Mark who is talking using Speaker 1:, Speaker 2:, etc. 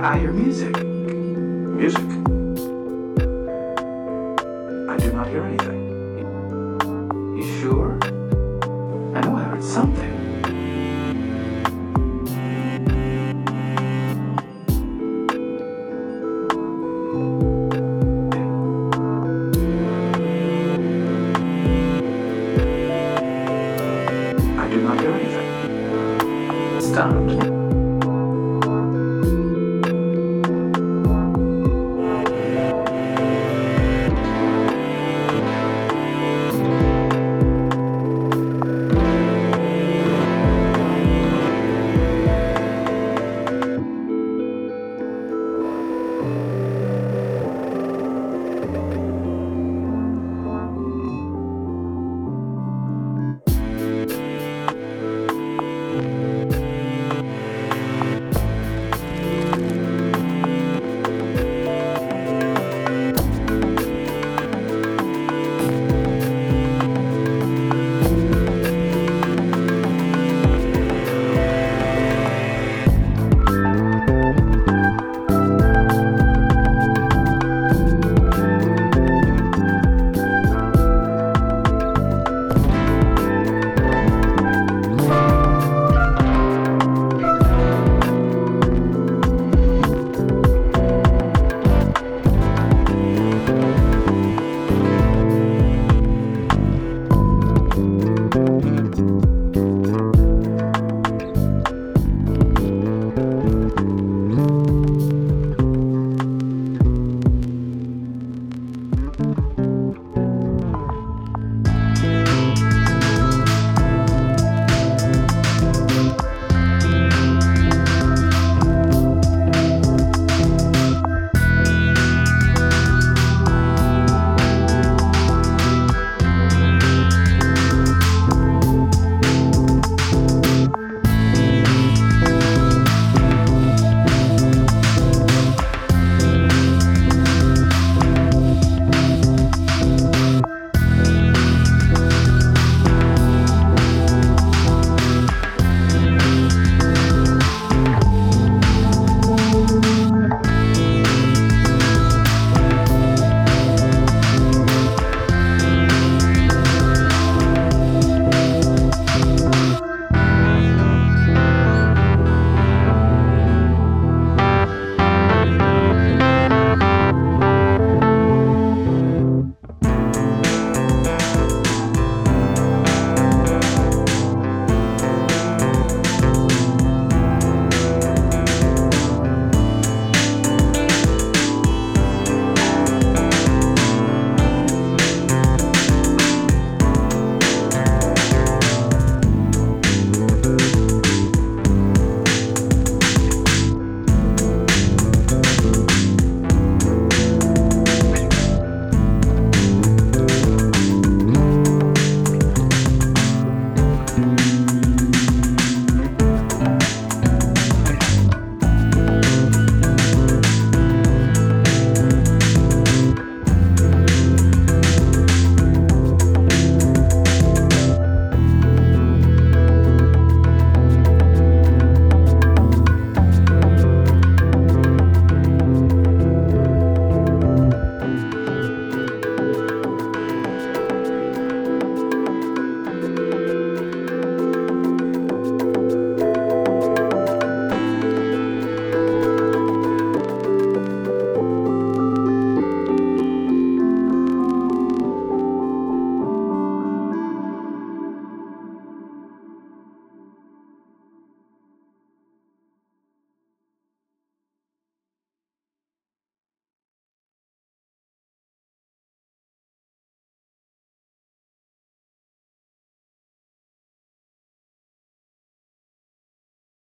Speaker 1: I hear music.
Speaker 2: Music. I do not hear anything.
Speaker 1: You sure? I know I heard something.
Speaker 2: I do not hear anything.
Speaker 1: Stopped.